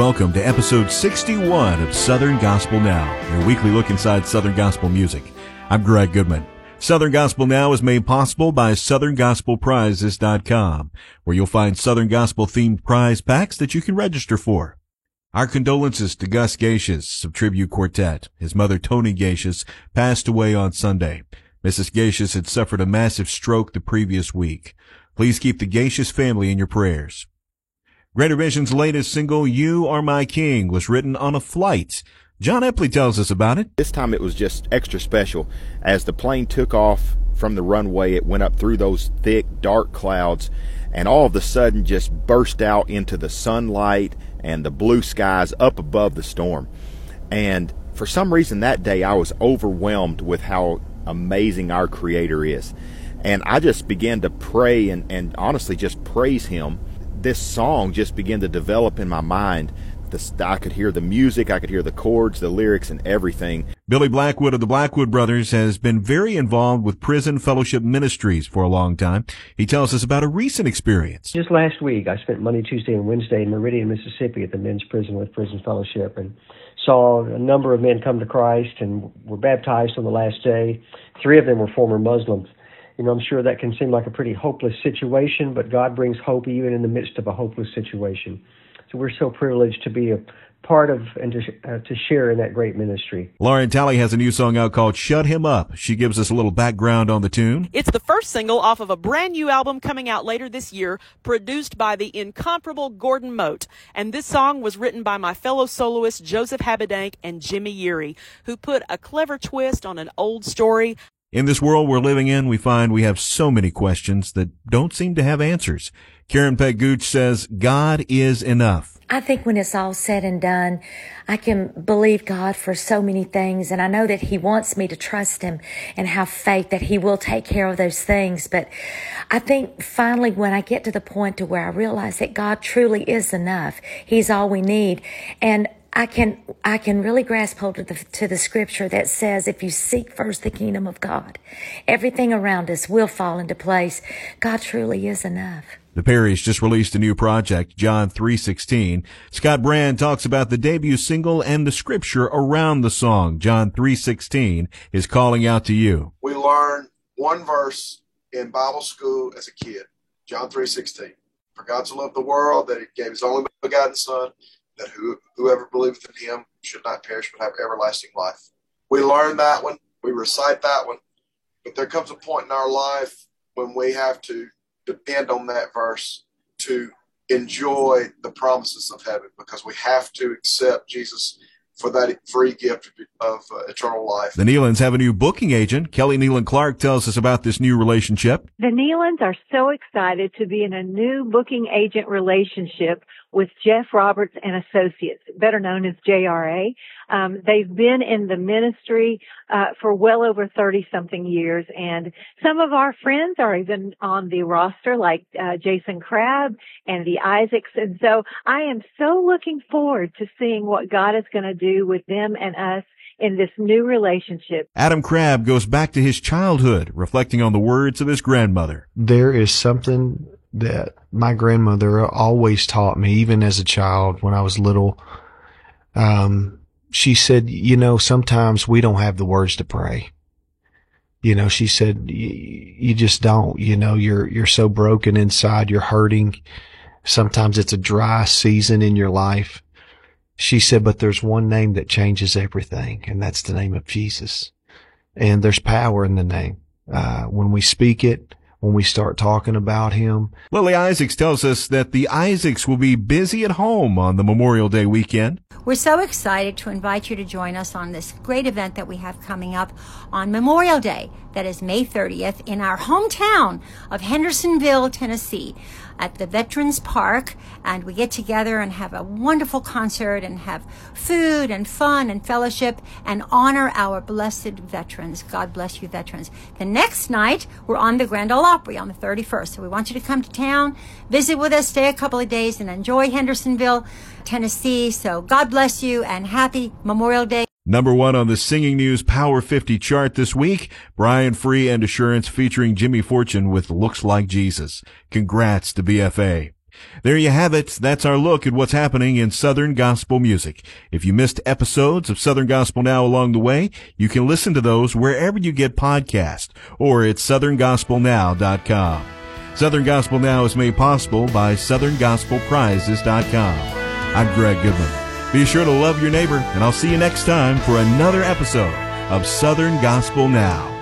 welcome to episode 61 of Southern Gospel Now, your weekly look inside Southern Gospel music. I'm Greg Goodman. Southern Gospel Now is made possible by SouthernGospelPrizes.com, where you'll find Southern Gospel themed prize packs that you can register for. Our condolences to Gus Gatius of Tribute Quartet. His mother, Tony Gatius, passed away on Sunday. Mrs. Gatius had suffered a massive stroke the previous week. Please keep the Gatius family in your prayers. Greater Vision's latest single, You Are My King, was written on a flight. Jon Epley tells us about it. This time it was just extra special. As the plane took off from the runway, it went up through those thick, dark clouds and all of a sudden just burst out into the sunlight and the blue skies up above the storm. And for some reason that day I was overwhelmed with how amazing our Creator is. And I just began to pray and, and honestly just praise Him. This song just began to develop in my mind. This, I could hear the music, I could hear the chords, the lyrics, and everything. Billy Blackwood of the Blackwood Brothers has been very involved with Prison Fellowship Ministries for a long time. He tells us about a recent experience. Just last week, I spent Monday, Tuesday, and Wednesday in Meridian, Mississippi at the men's prison with Prison Fellowship and saw a number of men come to Christ and were baptized on the last day. Three of them were former Muslims. You know, I'm sure that can seem like a pretty hopeless situation, but God brings hope even in the midst of a hopeless situation. So we're so privileged to be a part of and to, uh, to share in that great ministry. Lauren Talley has a new song out called Shut Him Up. She gives us a little background on the tune. It's the first single off of a brand new album coming out later this year, produced by the incomparable Gordon Mote. And this song was written by my fellow soloists Joseph Habedank and Jimmy Yeary, who put a clever twist on an old story. In this world we're living in, we find we have so many questions that don't seem to have answers. Karen Peck Gooch says, God is enough. I think when it's all said and done, I can believe God for so many things. And I know that He wants me to trust Him and have faith that He will take care of those things. But I think finally when I get to the point to where I realize that God truly is enough, He's all we need. And I can I can really grasp hold of the, to the scripture that says if you seek first the kingdom of God, everything around us will fall into place. God truly is enough. The Perrys just released a new project, John 3:16. Scott Brand talks about the debut single and the scripture around the song. John 3:16 is calling out to you. We learned one verse in Bible school as a kid. John 3:16. For God so love the world that he gave his only begotten son that who, whoever believeth in him should not perish but have everlasting life. We learn that one, we recite that one, but there comes a point in our life when we have to depend on that verse to enjoy the promises of heaven because we have to accept Jesus for that free gift of uh, eternal life. The Nelons have a new booking agent. Kelly Nelon Clark tells us about this new relationship. The Nelons are so excited to be in a new booking agent relationship with Jeff Roberts and Associates, better known as JRA. Um, they've been in the ministry uh, for well over 30 something years and some of our friends are even on the roster like uh, Jason Crabb and the Isaacs and so I am so looking forward to seeing what God is going to do with them and us in this new relationship. Adam Crabb goes back to his childhood, reflecting on the words of his grandmother. There is something that my grandmother always taught me, even as a child when I was little. Um, she said, you know, sometimes we don't have the words to pray. You know, she said, you just don't, you know, you're, you're so broken inside. You're hurting. Sometimes it's a dry season in your life. She said, but there's one name that changes everything, and that's the name of Jesus. And there's power in the name. Uh, when we speak it, when we start talking about him. Lily Isaacs tells us that the Isaacs will be busy at home on the Memorial Day weekend. We're so excited to invite you to join us on this great event that we have coming up on Memorial Day, that is May 30th, in our hometown of Hendersonville, Tennessee at the Veterans Park and we get together and have a wonderful concert and have food and fun and fellowship and honor our blessed veterans. God bless you, veterans. The next night, we're on the Grand Ole Opry on the 31st. So we want you to come to town, visit with us, stay a couple of days and enjoy Hendersonville, Tennessee. So God bless you and happy Memorial Day. Number one on the Singing News Power 50 chart this week, Brian Free and Assurance featuring Jimmy Fortune with Looks Like Jesus. Congrats to BFA. There you have it. That's our look at what's happening in Southern Gospel music. If you missed episodes of Southern Gospel Now along the way, you can listen to those wherever you get podcasts or at southerngospelnow.com. Southern Gospel Now is made possible by southerngospelprizes.com. I'm Greg Goodman. Be sure to love your neighbor, and I'll see you next time for another episode of Southern Gospel Now.